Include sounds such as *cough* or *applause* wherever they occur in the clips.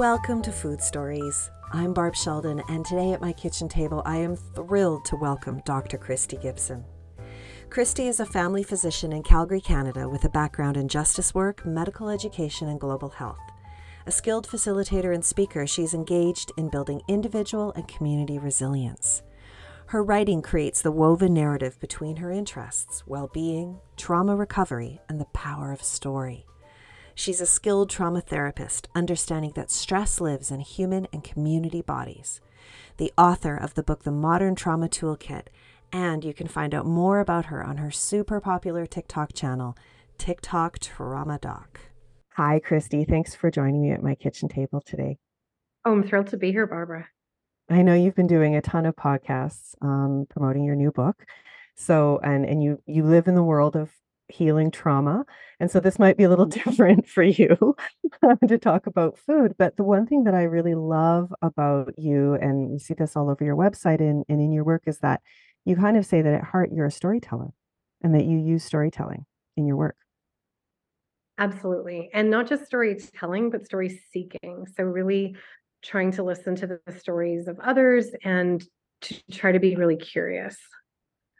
Welcome to Food Stories. I'm Barb Sheldon, and today at my kitchen table, I am thrilled to welcome Dr. Christy Gibson. Christy is a family physician in Calgary, Canada, with a background in justice work, medical education, and global health. A skilled facilitator and speaker, she's engaged in building individual and community resilience. Her writing creates the woven narrative between her interests, well being, trauma recovery, and the power of story. She's a skilled trauma therapist, understanding that stress lives in human and community bodies. The author of the book The Modern Trauma Toolkit, and you can find out more about her on her super popular TikTok channel, TikTok Trauma Doc. Hi, Christy. Thanks for joining me at my kitchen table today. Oh, I'm thrilled to be here, Barbara. I know you've been doing a ton of podcasts um, promoting your new book. So, and and you you live in the world of healing trauma. And so this might be a little *laughs* different for you um, to talk about food. But the one thing that I really love about you, and we see this all over your website and, and in your work, is that you kind of say that at heart you're a storyteller and that you use storytelling in your work. Absolutely. And not just storytelling, but story seeking. So, really trying to listen to the stories of others and to try to be really curious.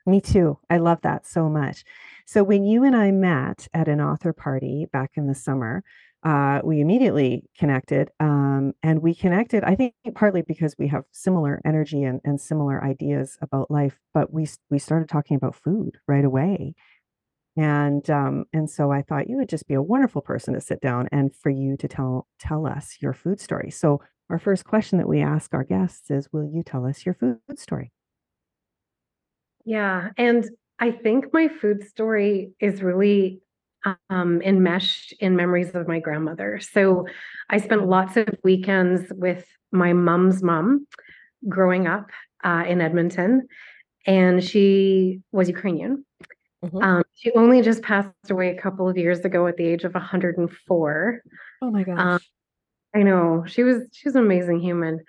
Me too. I love that so much. So when you and I met at an author party back in the summer, uh, we immediately connected. Um, and we connected, I think, partly because we have similar energy and, and similar ideas about life, but we we started talking about food right away. And um, and so I thought you would just be a wonderful person to sit down and for you to tell tell us your food story. So our first question that we ask our guests is, will you tell us your food story? Yeah. And I think my food story is really um, enmeshed in memories of my grandmother. So I spent lots of weekends with my mom's mom growing up uh, in Edmonton, and she was Ukrainian. Mm-hmm. Um, she only just passed away a couple of years ago at the age of 104. Oh my gosh. Um, I know. She was she was an amazing human.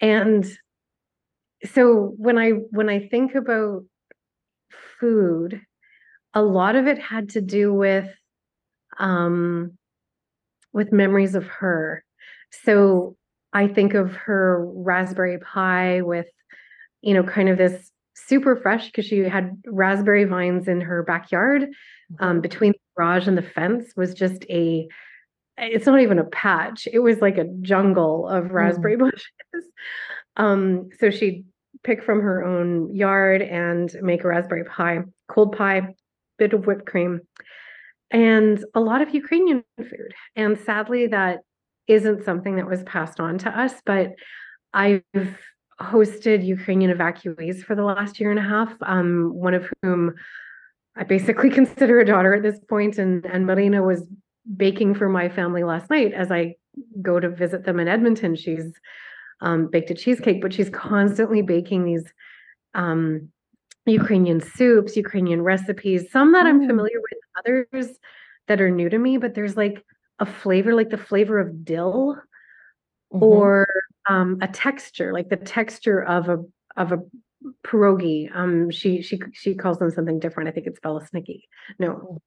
And so when I when I think about food, a lot of it had to do with um with memories of her. So I think of her raspberry pie with, you know, kind of this super fresh because she had raspberry vines in her backyard. Um, mm-hmm. between the garage and the fence was just a it's not even a patch it was like a jungle of raspberry mm. bushes *laughs* um so she'd pick from her own yard and make a raspberry pie, cold pie, bit of whipped cream, and a lot of Ukrainian food. And sadly, that isn't something that was passed on to us, but I've hosted Ukrainian evacuees for the last year and a half, um, one of whom I basically *laughs* consider a daughter at this point, and and Marina was baking for my family last night as I go to visit them in Edmonton. She's um, baked a cheesecake, but she's constantly baking these um, Ukrainian soups, Ukrainian recipes, some that I'm mm. familiar with, others that are new to me, but there's like a flavor, like the flavor of dill mm-hmm. or um, a texture, like the texture of a of a pierogi. Um, she she she calls them something different. I think it's velasniki. No,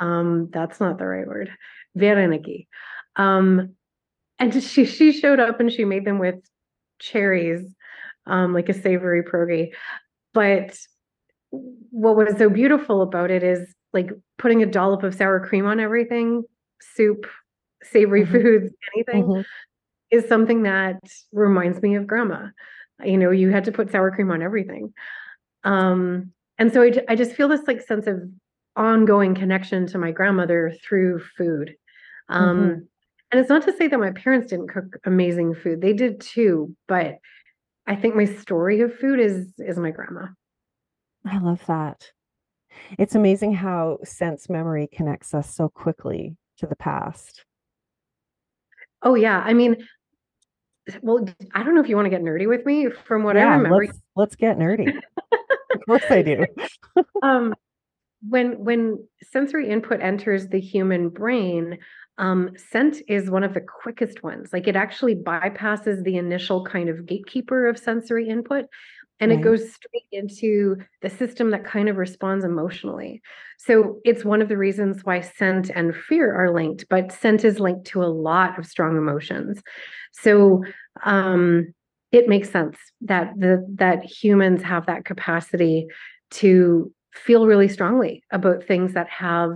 mm. um, that's not the right word. Vereniki. Um, and she she showed up and she made them with cherries, um, like a savory pierogi. But what was so beautiful about it is like putting a dollop of sour cream on everything, soup, savory mm-hmm. foods, anything, mm-hmm. is something that reminds me of grandma. You know, you had to put sour cream on everything. Um, and so I, I just feel this like sense of ongoing connection to my grandmother through food. Um, mm-hmm. And it's not to say that my parents didn't cook amazing food. They did too, but I think my story of food is is my grandma. I love that. It's amazing how sense memory connects us so quickly to the past. Oh yeah, I mean well, I don't know if you want to get nerdy with me from what yeah, I remember. Let's, let's get nerdy. of course I do. *laughs* um when when sensory input enters the human brain, um, scent is one of the quickest ones. Like it actually bypasses the initial kind of gatekeeper of sensory input and right. it goes straight into the system that kind of responds emotionally. So it's one of the reasons why scent and fear are linked, but scent is linked to a lot of strong emotions. So um, it makes sense that the that humans have that capacity to feel really strongly about things that have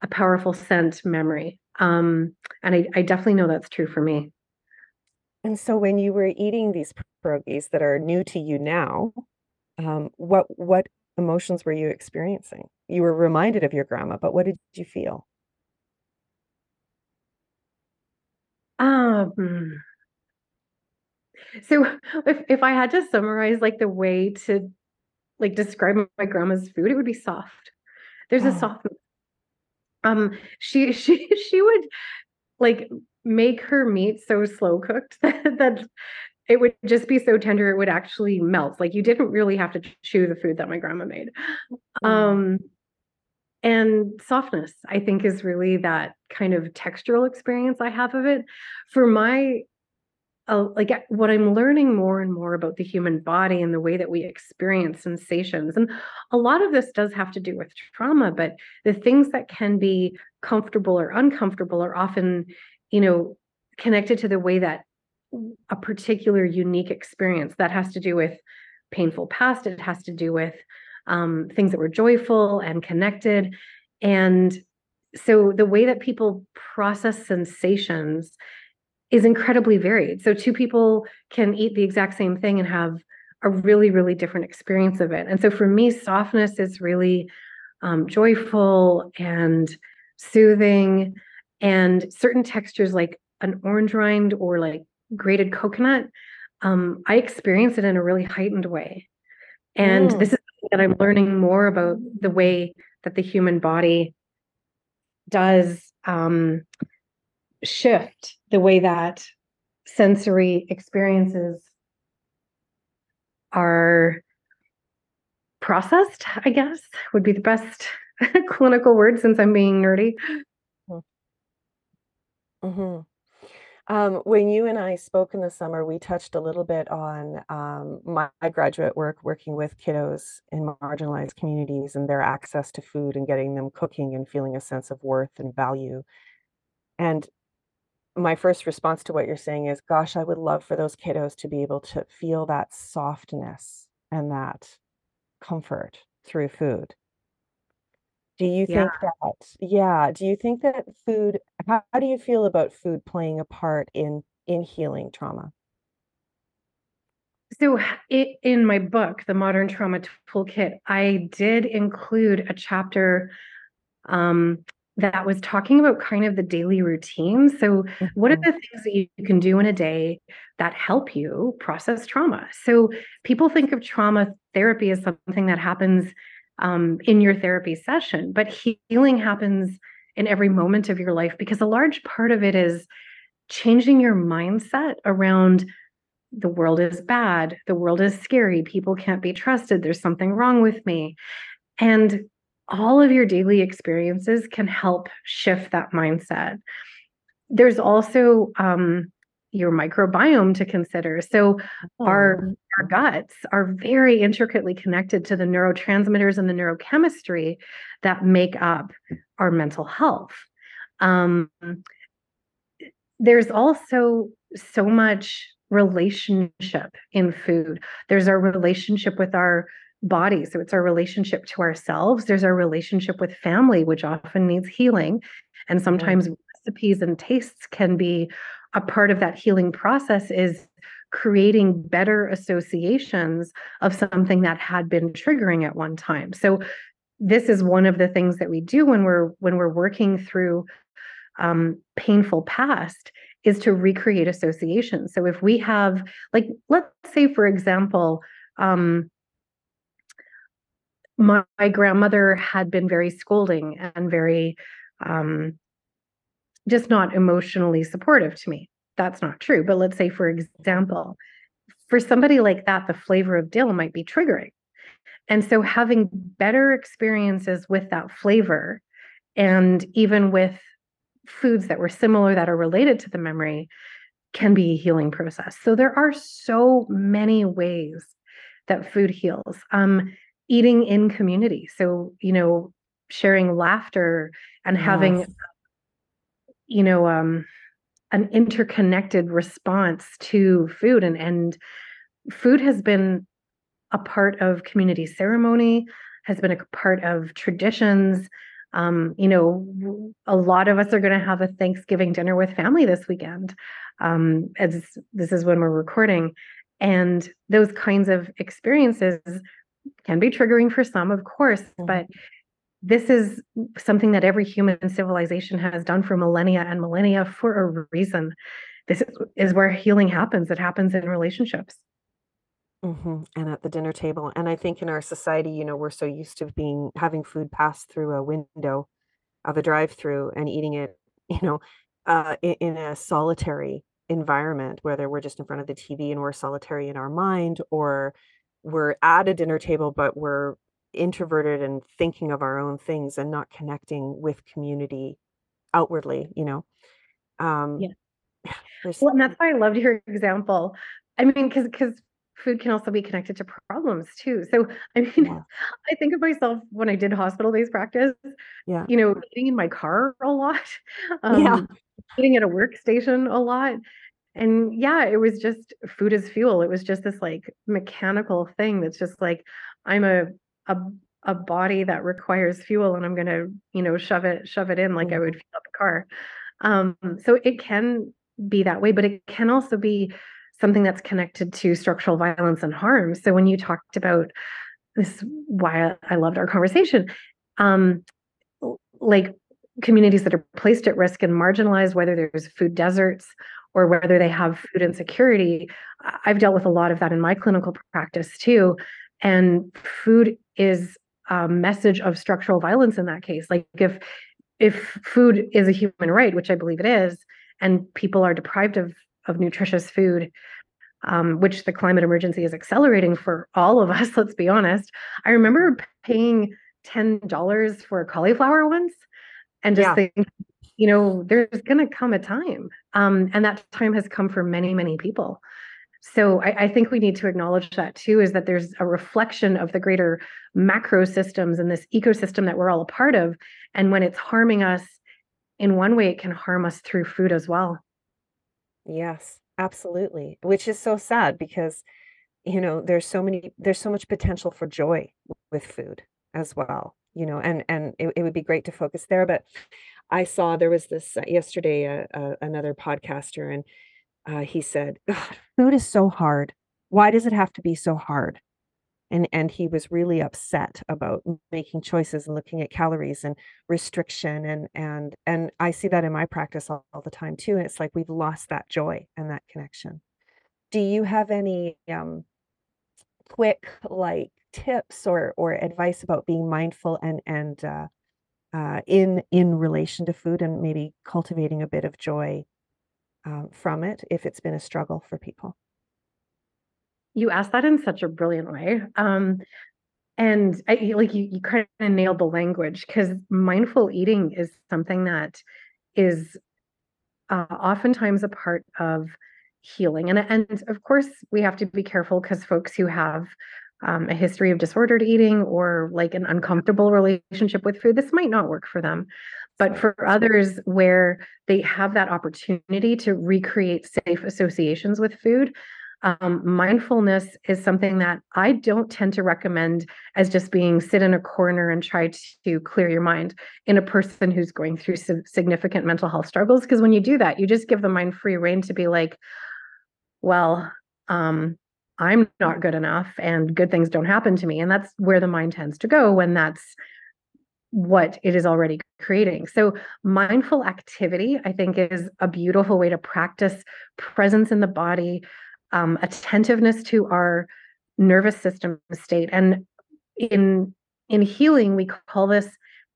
a powerful scent memory. Um, and I, I definitely know that's true for me. And so when you were eating these pierogies that are new to you now, um, what what emotions were you experiencing? You were reminded of your grandma, but what did you feel? Um, so if if I had to summarize like the way to like describe my grandma's food, it would be soft. There's oh. a softness. Um, she *laughs* she she would like make her meat so slow cooked that, *laughs* that it would just be so tender it would actually melt. Like you didn't really have to chew the food that my grandma made. Mm. Um, and softness, I think, is really that kind of textural experience I have of it. For my uh, like what I'm learning more and more about the human body and the way that we experience sensations. And a lot of this does have to do with trauma, but the things that can be comfortable or uncomfortable are often, you know, connected to the way that a particular unique experience that has to do with painful past, it has to do with um, things that were joyful and connected. And so the way that people process sensations is incredibly varied. So two people can eat the exact same thing and have a really, really different experience of it. And so for me, softness is really um, joyful and soothing, and certain textures like an orange rind or like grated coconut, um, I experience it in a really heightened way. And mm. this is that I'm learning more about the way that the human body does um, shift the way that sensory experiences are processed, I guess, would be the best *laughs* clinical word since I'm being nerdy. Mm-hmm. Um, when you and I spoke in the summer, we touched a little bit on um, my, my graduate work working with kiddos in marginalized communities and their access to food and getting them cooking and feeling a sense of worth and value. And my first response to what you're saying is, gosh, I would love for those kiddos to be able to feel that softness and that comfort through food. Do you Yeah. think that, yeah, do you think that food, how, how do you feel about food playing a part in in healing trauma? So, it, in my book, The Modern Trauma Toolkit, I did include a chapter um, that was talking about kind of the daily routine. So, what are the things that you can do in a day that help you process trauma? So, people think of trauma therapy as something that happens um, in your therapy session, but healing happens in every moment of your life because a large part of it is changing your mindset around the world is bad, the world is scary, people can't be trusted, there's something wrong with me. And all of your daily experiences can help shift that mindset. There's also um, your microbiome to consider. So oh. our our guts are very intricately connected to the neurotransmitters and the neurochemistry that make up our mental health. Um, there's also so much relationship in food. There's our relationship with our body. So it's our relationship to ourselves. There's our relationship with family, which often needs healing. And sometimes mm-hmm. recipes and tastes can be a part of that healing process is creating better associations of something that had been triggering at one time. So this is one of the things that we do when we're when we're working through um, painful past is to recreate associations. So if we have like let's say for example um, my, my grandmother had been very scolding and very um, just not emotionally supportive to me. That's not true. But let's say, for example, for somebody like that, the flavor of dill might be triggering. And so having better experiences with that flavor and even with foods that were similar that are related to the memory can be a healing process. So there are so many ways that food heals. Um, eating in community. So, you know, sharing laughter and yes. having, you know, um, an interconnected response to food and and food has been a part of community ceremony has been a part of traditions um, you know a lot of us are going to have a thanksgiving dinner with family this weekend um, as this is when we're recording and those kinds of experiences can be triggering for some of course mm-hmm. but this is something that every human civilization has done for millennia and millennia for a reason. This is, where healing happens. It happens in relationships. Mm-hmm. And at the dinner table. And I think in our society, you know, we're so used to being having food pass through a window of a drive-through and eating it, *laughs* you know, uh, in, in a solitary environment, whether we're just in front of the TV and we're solitary in our mind, or we're at a dinner table, but we're introverted and thinking of our own things and not connecting with community outwardly you know? Um yeah. *sighs* well and that's why i loved your example. I mean because because food can also be connected to problems too. So i mean yeah. *laughs* i think of myself when i did hospital-based practice yeah. you know eating in my car a lot *laughs* um, yeah eating at a workstation a lot and yeah it was just food as fuel it was just this like mechanical thing that's just like i'm a a a body that requires fuel and I'm going to, you know, shove it shove it in like mm-hmm. I would fill up a car. Um, so it can be that way, but it can also be something that's connected to structural violence and harm. So when you talked about this, why I loved our conversation, um, like communities that are placed at risk and marginalized, whether there's food deserts or whether they have food insecurity. I've dealt with a lot of that in my clinical practice too. And food is a message of structural violence in that case. Like if if food is a human right, which I believe it is, and people are deprived of of nutritious food, um, which the climate emergency is accelerating for all of us. *laughs* Let's be honest. I remember paying ten dollars for a cauliflower once, and just yeah. think, you know, there's going to come a time, um, and that time has come for many, many people. So I, I, think we need to acknowledge that too is that there's a reflection of the greater macro systems and this ecosystem that we're all a part of. And when it's harming us in one way it can harm us through food as well. Yes absolutely. Which is so sad because you know there's so many there's so much potential for joy with food as well you know and and it, it would be great to focus there but i saw there was this uh, yesterday uh, uh, another podcaster and uh, he said, *laughs* food is so hard. Why does it have to be so hard? And, and he was really upset about making choices and looking at calories and restriction and and and I see that in my practice all, all the time too. And it's like we've lost that joy and that connection. Do you have any um, quick like tips or or advice about being mindful and and uh, uh, in in relation to food and maybe cultivating a bit of joy um, from it if it's been a struggle for people? You asked that in such a brilliant way. Um, and I, like you, you kind of nailed the language because mindful eating is something that is uh, oftentimes a part of healing. And, and of course, we have to be careful because folks who have um, a history of disordered eating or like an uncomfortable relationship with food, this might not work for them. But for others where they have that opportunity to recreate safe associations with food, um, mindfulness is something that I don't tend to recommend as just being sit in a corner and try to clear your mind in a person who's going through significant mental health struggles. Because when you do that, you just give the mind free reign to be like, well, um, I'm not good enough and good things don't happen to me. And that's where the mind tends to go when that's what it is already creating. So, mindful activity, I think, is a beautiful way to practice presence in the body, um, attentiveness to our nervous system state. And in in healing, we call this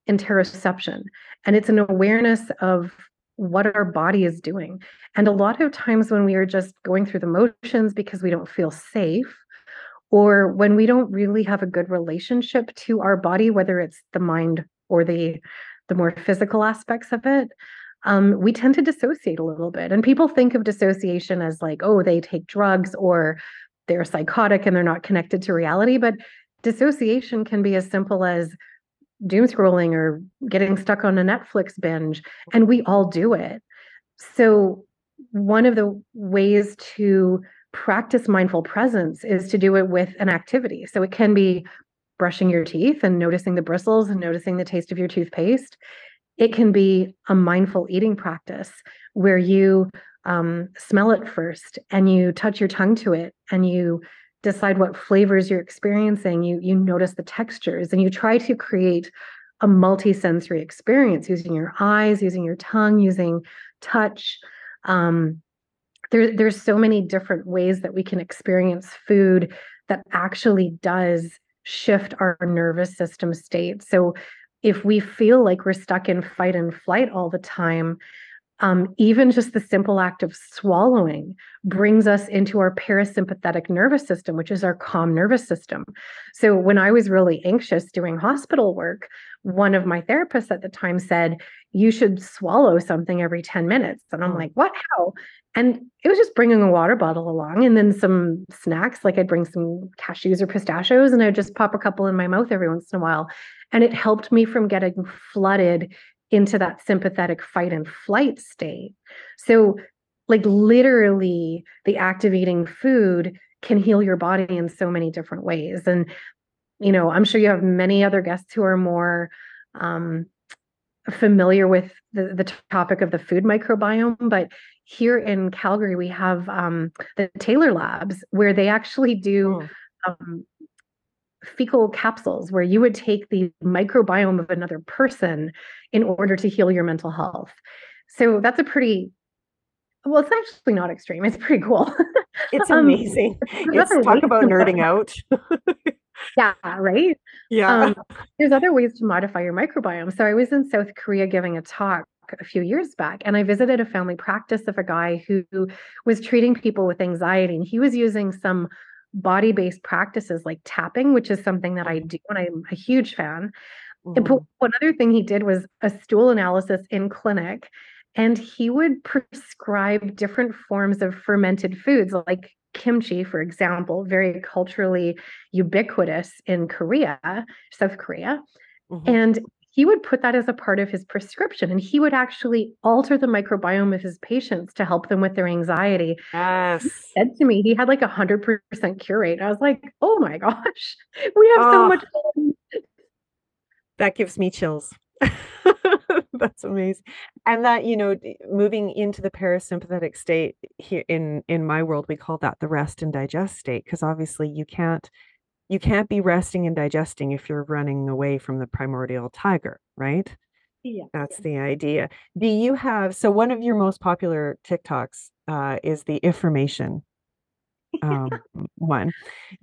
interoception, and it's an awareness of what our body is doing. And a lot of times, when we are just going through the motions because we don't feel safe, or when we don't really have a good relationship to our body whether it's the mind or the the more physical aspects of it um, we tend to dissociate a little bit and people think of dissociation as like oh they take drugs or they're psychotic and they're not connected to reality. But dissociation can be as simple as doom scrolling or getting stuck on a Netflix binge, and we all do it. So, one of the ways to practice mindful presence is to do it with an activity. So, it can be brushing your teeth and noticing the bristles and noticing the taste of your toothpaste. It can be a mindful eating practice where you um, smell it first and you touch your tongue to it and you decide what flavors you're experiencing you you notice the textures and you try to create a multi-sensory experience using your eyes using your tongue using touch. Um, there, there's so many different ways that we can experience food that actually does shift our nervous system state. So if we feel like we're stuck in fight and flight all the time um, even just the simple act of swallowing brings us into our parasympathetic nervous system, which is our calm nervous system. So, when I was really anxious doing hospital work, one of my therapists at the time said, You should swallow something every 10 minutes. And I'm mm. like, What? How? And it was just bringing a water bottle along and then some snacks, like I'd bring some cashews or pistachios and I'd just pop a couple in my mouth every once in a while. And it helped me from getting flooded into that sympathetic fight and flight state. So, like, literally, the activating food can heal your body in so many different ways. And, you know, I'm sure you have many other guests who are more um, familiar with the, the topic of the food microbiome, but here in Calgary, we have um, the Taylor Labs where they actually do. Oh. Um, fecal capsules where you would take the microbiome of another person in order to heal your mental health. So that's a pretty well, it's actually not extreme. It's pretty cool. *laughs* It's um, amazing. um, it's talk about nerding *laughs* out. yeah, right. Yeah. Um, *laughs* there's other ways to modify your microbiome. So I was in South Korea giving a talk a few years back and I visited a family practice of a guy who was treating people with anxiety and he was using some body based practices like tapping, which is something that I do and I'm a huge fan. Mm-hmm. But one other thing he did was a stool analysis in clinic, and he would prescribe different forms of fermented foods like kimchi, for example, very culturally ubiquitous in Korea, South Korea. Mm-hmm. And he would put that as a part of his prescription and he would actually alter the microbiome of his patients to help them with their anxiety. Yes. He said to me, he had like a hundred percent cure rate. I was like, oh my gosh, *laughs* we have oh, so ah. much. That gives me chills. *laughs* That's amazing. And that, you know, moving into the parasympathetic state here in in my world, we call that the rest and digest state because obviously you can't you can't be resting and digesting if you're running away from the primordial tiger, right? Yeah. That's the idea. Do you have so one of your most popular TikToks uh, is the information um, *laughs* one.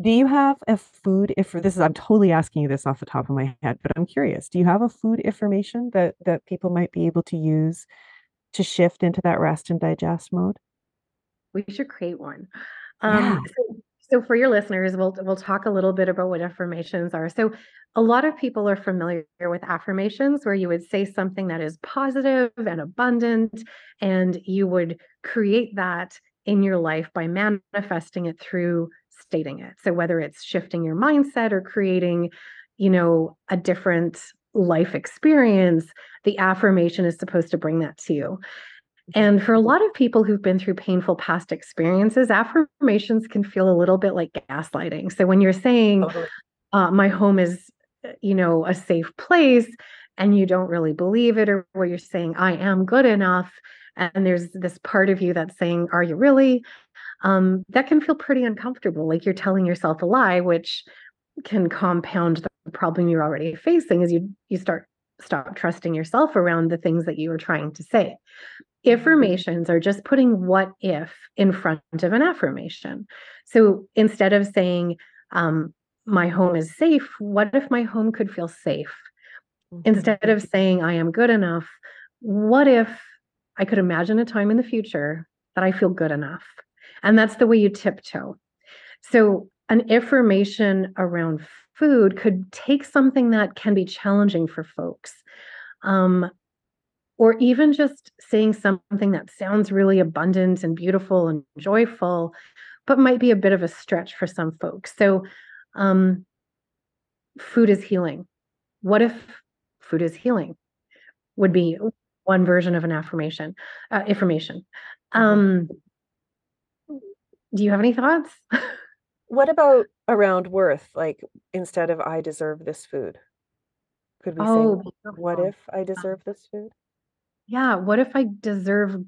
Do you have a food if this is I'm totally asking you this off the top of my head, but I'm curious. Do you have a food information that that people might be able to use to shift into that rest and digest mode? We should create one. Um, yeah. so so for your listeners, we'll we'll talk a little bit about what affirmations are. So a lot of people are familiar with affirmations where you would say something that is positive and abundant and you would create that in your life by manifesting it through stating it. So whether it's shifting your mindset or creating, you know, a different life experience, the affirmation is supposed to bring that to you. And for a lot of people who've been through painful past experiences, affirmations can feel a little bit like gaslighting. So when you're saying, uh, my home is, uh, you know, a safe place, and you don't really believe it, or where you're saying, I am good enough, and there's this part of you that's saying, Are you really? Um, that can feel pretty uncomfortable, like you're telling yourself a lie, which can compound the problem you're already facing as you you start stop trusting yourself around the things that you are trying to say. Affirmations are just putting what if in front of an affirmation. So instead of saying, um, my home is safe, what if my home could feel safe? Mm-hmm. Instead of saying, I am good enough, what if I could imagine a time in the future that I feel good enough? And that's the way you tiptoe. So, an affirmation around food could take something that can be challenging for folks. Um, or even just saying something that sounds really abundant and beautiful and joyful but might be a bit of a stretch for some folks. So, um, food is healing. What if food is healing? Would be one version of an affirmation, uh, information. Mm-hmm. Um, do you have any thoughts? *laughs* what about around worth? Like instead of I deserve this food, could we oh, say, what if I deserve this food? Yeah. What if I deserve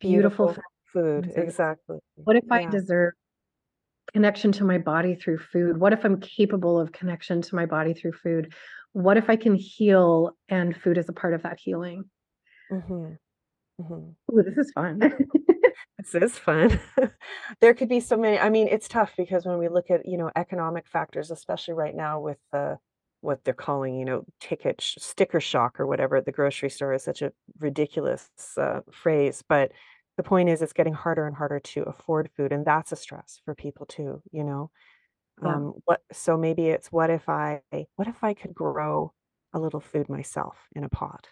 beautiful, beautiful food? Exactly. What if yeah. I deserve connection to my body through food? What if I'm capable of connection to my body through food? What if I can heal and food is a part of that healing? Mm-hmm. Mm-hmm. Ooh, this is fun. *laughs* this is fun. *laughs* there could be so many. I mean, it's tough because when we look at you know economic factors, especially right now with the what they're calling you know ticket sh- sticker shock or whatever at the grocery store is such a ridiculous uh, phrase, but the point is it's getting harder and harder to afford food, and that's a stress for people too. You know, yeah. um, what? So maybe it's what if I what if I could grow a little food myself in a pot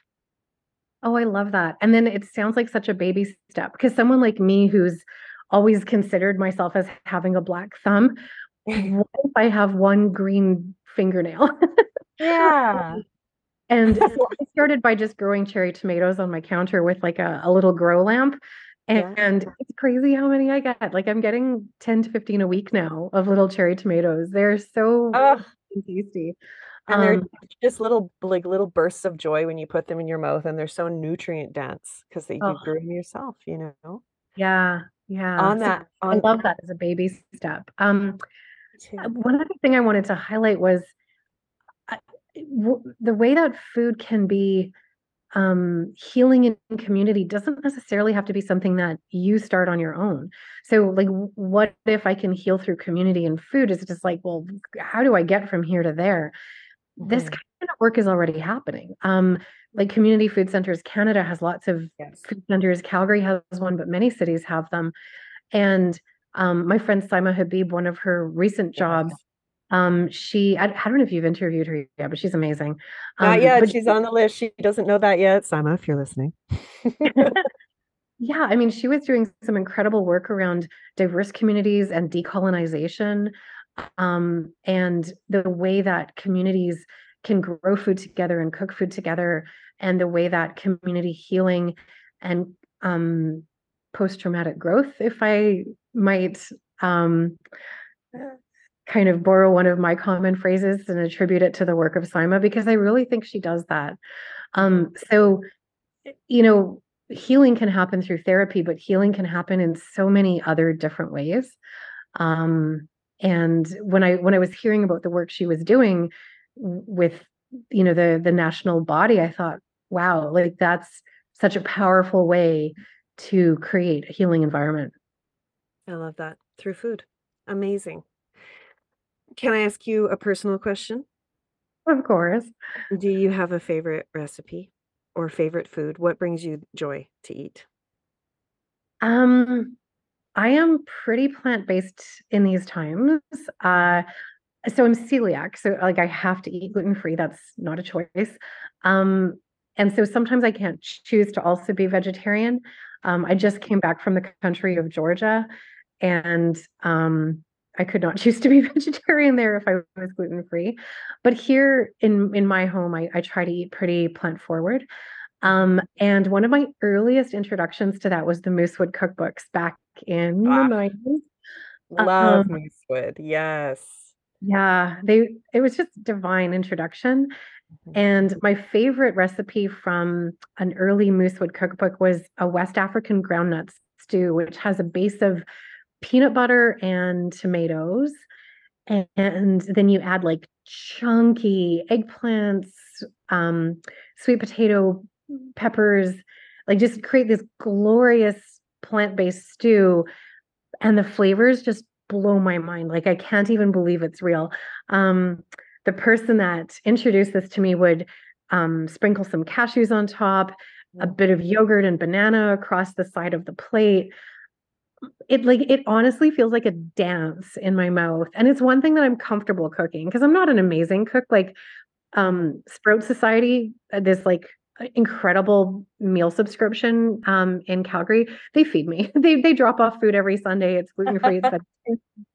Oh, I love that. And then it sounds like such a baby step because someone like me who's always considered myself as having a black thumb, what if I have one green fingernail? Yeah. *laughs* and *laughs* so I started by just growing cherry tomatoes on my counter with like a, a little grow lamp. And, yeah. and it's crazy how many I get. Like I'm getting 10 to 15 a week now of little cherry tomatoes. They're so oh. tasty. And they're um just little like little bursts of joy when you put them in your mouth, and they're so nutrient dense because they you oh. grew them yourself, you know. Yeah, yeah. On that, I love that as a baby step. Um, uh, one other thing I wanted to highlight was the way that food can be um, healing in community doesn't necessarily have to be something that you start on your own. So, like, what if I can heal through community and food? Is just like, well, how do I get from here to there? this mm-hmm. kind of work is already happening. Um, like Community Food Centers Canada has lots of yes. food centers. Calgary has one, but many cities have them. And um, my friend Saima Habib, one of her recent jobs, um, she I, I, don't know if you've interviewed her yet, but she's amazing. Um, Not yet. She's on the list. She doesn't know that yet. Saima, if you're listening. *laughs* *laughs* yeah, I mean, she was doing some incredible work around diverse communities and decolonization um, and the way that communities can grow food together and cook food together and the way that community healing and um, post-traumatic growth if i might um, kind of borrow one of my common phrases and attribute it to the work of Saima because I really think she does that. Um, so, you know, healing can happen through therapy, but healing can happen in so many other different ways. Um, and when i when i was hearing about the work she was doing with you know the the national body i thought wow like that's such a powerful way to create a healing environment i love that through food amazing can i ask you a personal question of course do you have a favorite recipe or favorite food what brings you joy to eat um I am pretty plant-based in these times. Uh, so I'm celiac, so like I have to eat gluten-free. That's not a choice. Um, and so sometimes I can't choose to also be vegetarian. Um, I just came back from the country of Georgia, and um, I could not *laughs* choose to be vegetarian there if I was gluten free. But here in in my home, I, I try to eat pretty plant forward. Um, and one of my earliest introductions to that was the Moosewood cookbooks back in the 90s. Love um, Moosewood. Yes. Yeah, they it was just divine introduction. Mm-hmm. And my favorite recipe from an early Moosewood cookbook was a West African groundnut stew, which has a base of peanut butter and tomatoes. And then you add like chunky eggplants, um, sweet potato peppers, like just create this glorious plant-based stew and the flavors just blow my mind. Like I can't even believe it's real. Um, the person that introduced this to me would um, sprinkle some cashews on top, a bit of yogurt and banana across the side of the plate. It like it honestly feels like a dance in my mouth. And it's one thing that I'm comfortable cooking because I'm not an amazing cook. Like um Sprout Society, uh, this like incredible meal subscription um, in Calgary. They feed me. *laughs* They they drop off food every Sunday. It's gluten free. it's, *laughs*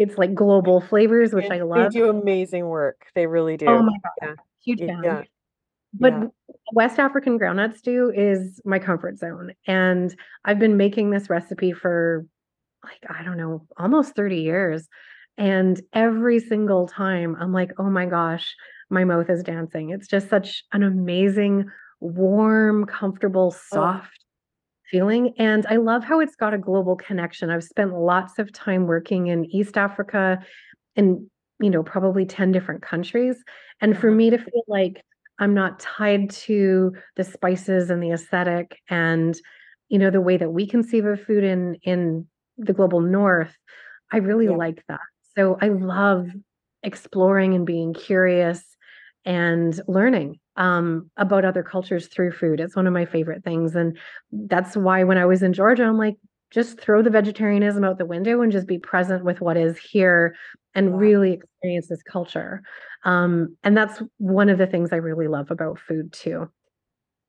it's like global flavors, which I love. They do amazing work. They really oh do. Oh my god, yeah. huge fan. Yeah. But yeah. West African groundnut stew is my comfort zone, and I've been making this recipe for like I don't know, almost thirty years. And every single time, I'm like, oh my gosh, my mouth is dancing. It's just such an amazing, warm, comfortable, oh. soft oh. Feeling. And I love how it's got a global connection. I've spent lots of time working in East Africa in, you know, probably 10 different countries. And for uh-huh. me to feel like I'm not tied to the spices and the aesthetic and, you know, the way that we conceive of food in in the global north, I really yeah. like that. So I love exploring and being curious and learning um, about other cultures through food. It's one of my favorite things. And that's why when I was in Georgia, I'm like, just throw the vegetarianism out the window and just be present with what is here and wow. really experience this culture. Um, and that's one of the things I really love about food too.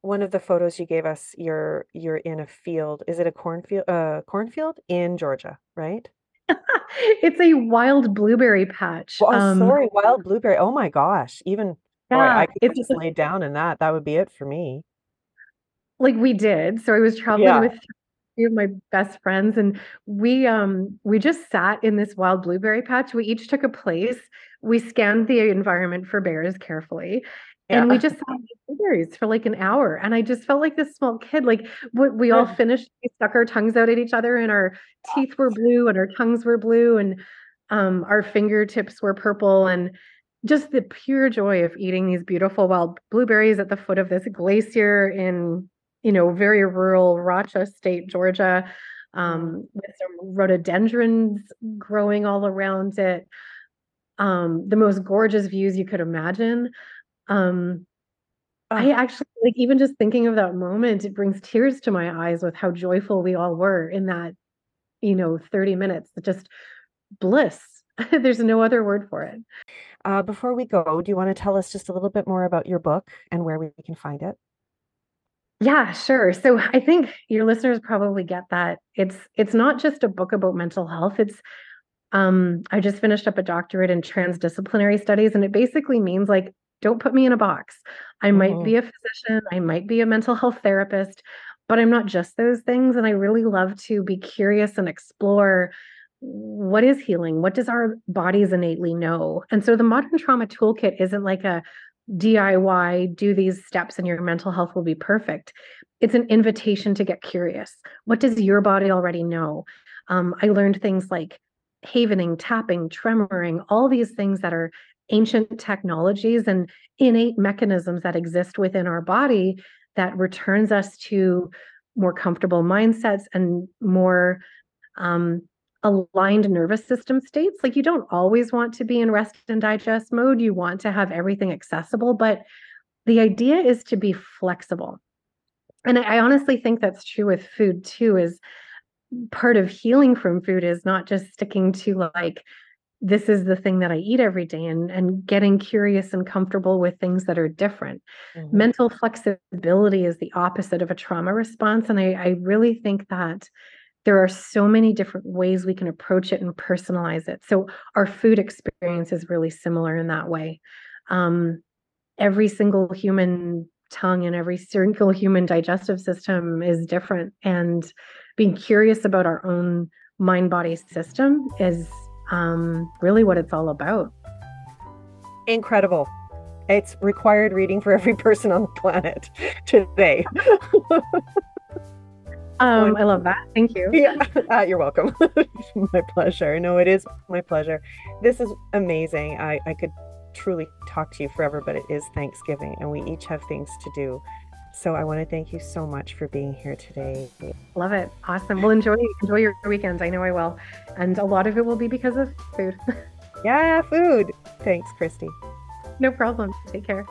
One of the photos you gave us, you're you're in a field. Is it a cornfield? Uh, cornfield in Georgia, right? *laughs* it's a wild blueberry patch. Oh, um, sorry, wild blueberry. Oh my gosh. Even yeah, boy, I could just lay down in that. That would be it for me. Like we did. So I was traveling yeah. with three of my best friends and we um we just sat in this wild blueberry patch. We each took a place. We scanned the environment for bears carefully and we just sat blueberries for like an hour. And I just felt like this small kid. Like what we all *laughs* finished, we stuck our tongues out at each other, and our teeth were blue, and our tongues were blue, and um, our fingertips were purple, and just the pure joy of eating these beautiful wild blueberries at the foot of this glacier in you know very rural Racha State, Georgia, um, with some rhododendrons growing all around it. Um, the most gorgeous views you could imagine. Um, I actually like even just thinking of that moment, it brings tears to my eyes with how joyful we all were in that, you know, 30 minutes. Just bliss. *laughs* There's no other word for it. Uh, before we go, do you want to tell us just a little bit more about your book and where we can find it? Yeah, sure. So I think your listeners probably get that it's it's not just a book about mental health. It's um I just finished up a doctorate in transdisciplinary studies and it basically means like don't put me in a box. I might mm-hmm. be a physician, I might be a mental health therapist, but I'm not just those things. And I really love to be curious and explore what is healing? What does our bodies innately know? And so the modern trauma toolkit isn't like a DIY, do these steps and your mental health will be perfect. It's an invitation to get curious. What does your body already know? Um, I learned things like havening, tapping, tremoring, all these things that are ancient technologies and innate mechanisms that exist within our body that returns us to more comfortable mindsets and more um, aligned nervous system states. Like you don't always want to be in rest and digest mode. You want to have everything accessible, but the idea is to be flexible. And I, I honestly think that's true with food too, is part of healing from food is not just sticking to like this is the thing that I eat every day and, and getting curious and comfortable with things that are different. Mm-hmm. Mental flexibility is the opposite of a trauma response. And I, I really think that there are so many different ways we can approach it and personalize it. So our food experience is really similar in that way. Um, every single human tongue and every single human digestive system is different. And being curious about our own mind body system is um, really what it's all about. Incredible. It's required reading for every *laughs* person on the planet today. *laughs* um, I love that. Thank you. Yeah, *laughs* uh, you're welcome. *laughs* my pleasure. No, it is my pleasure. This is amazing. I, I could truly talk to you forever, but it is Thanksgiving and we each have things to do. So I want to thank you so much for being here today. Love it. Awesome. Well, enjoy enjoy your weekends. I know I will, and a lot of it will be because of food. *laughs* yeah, food. Thanks, Christy. No problem. Take care.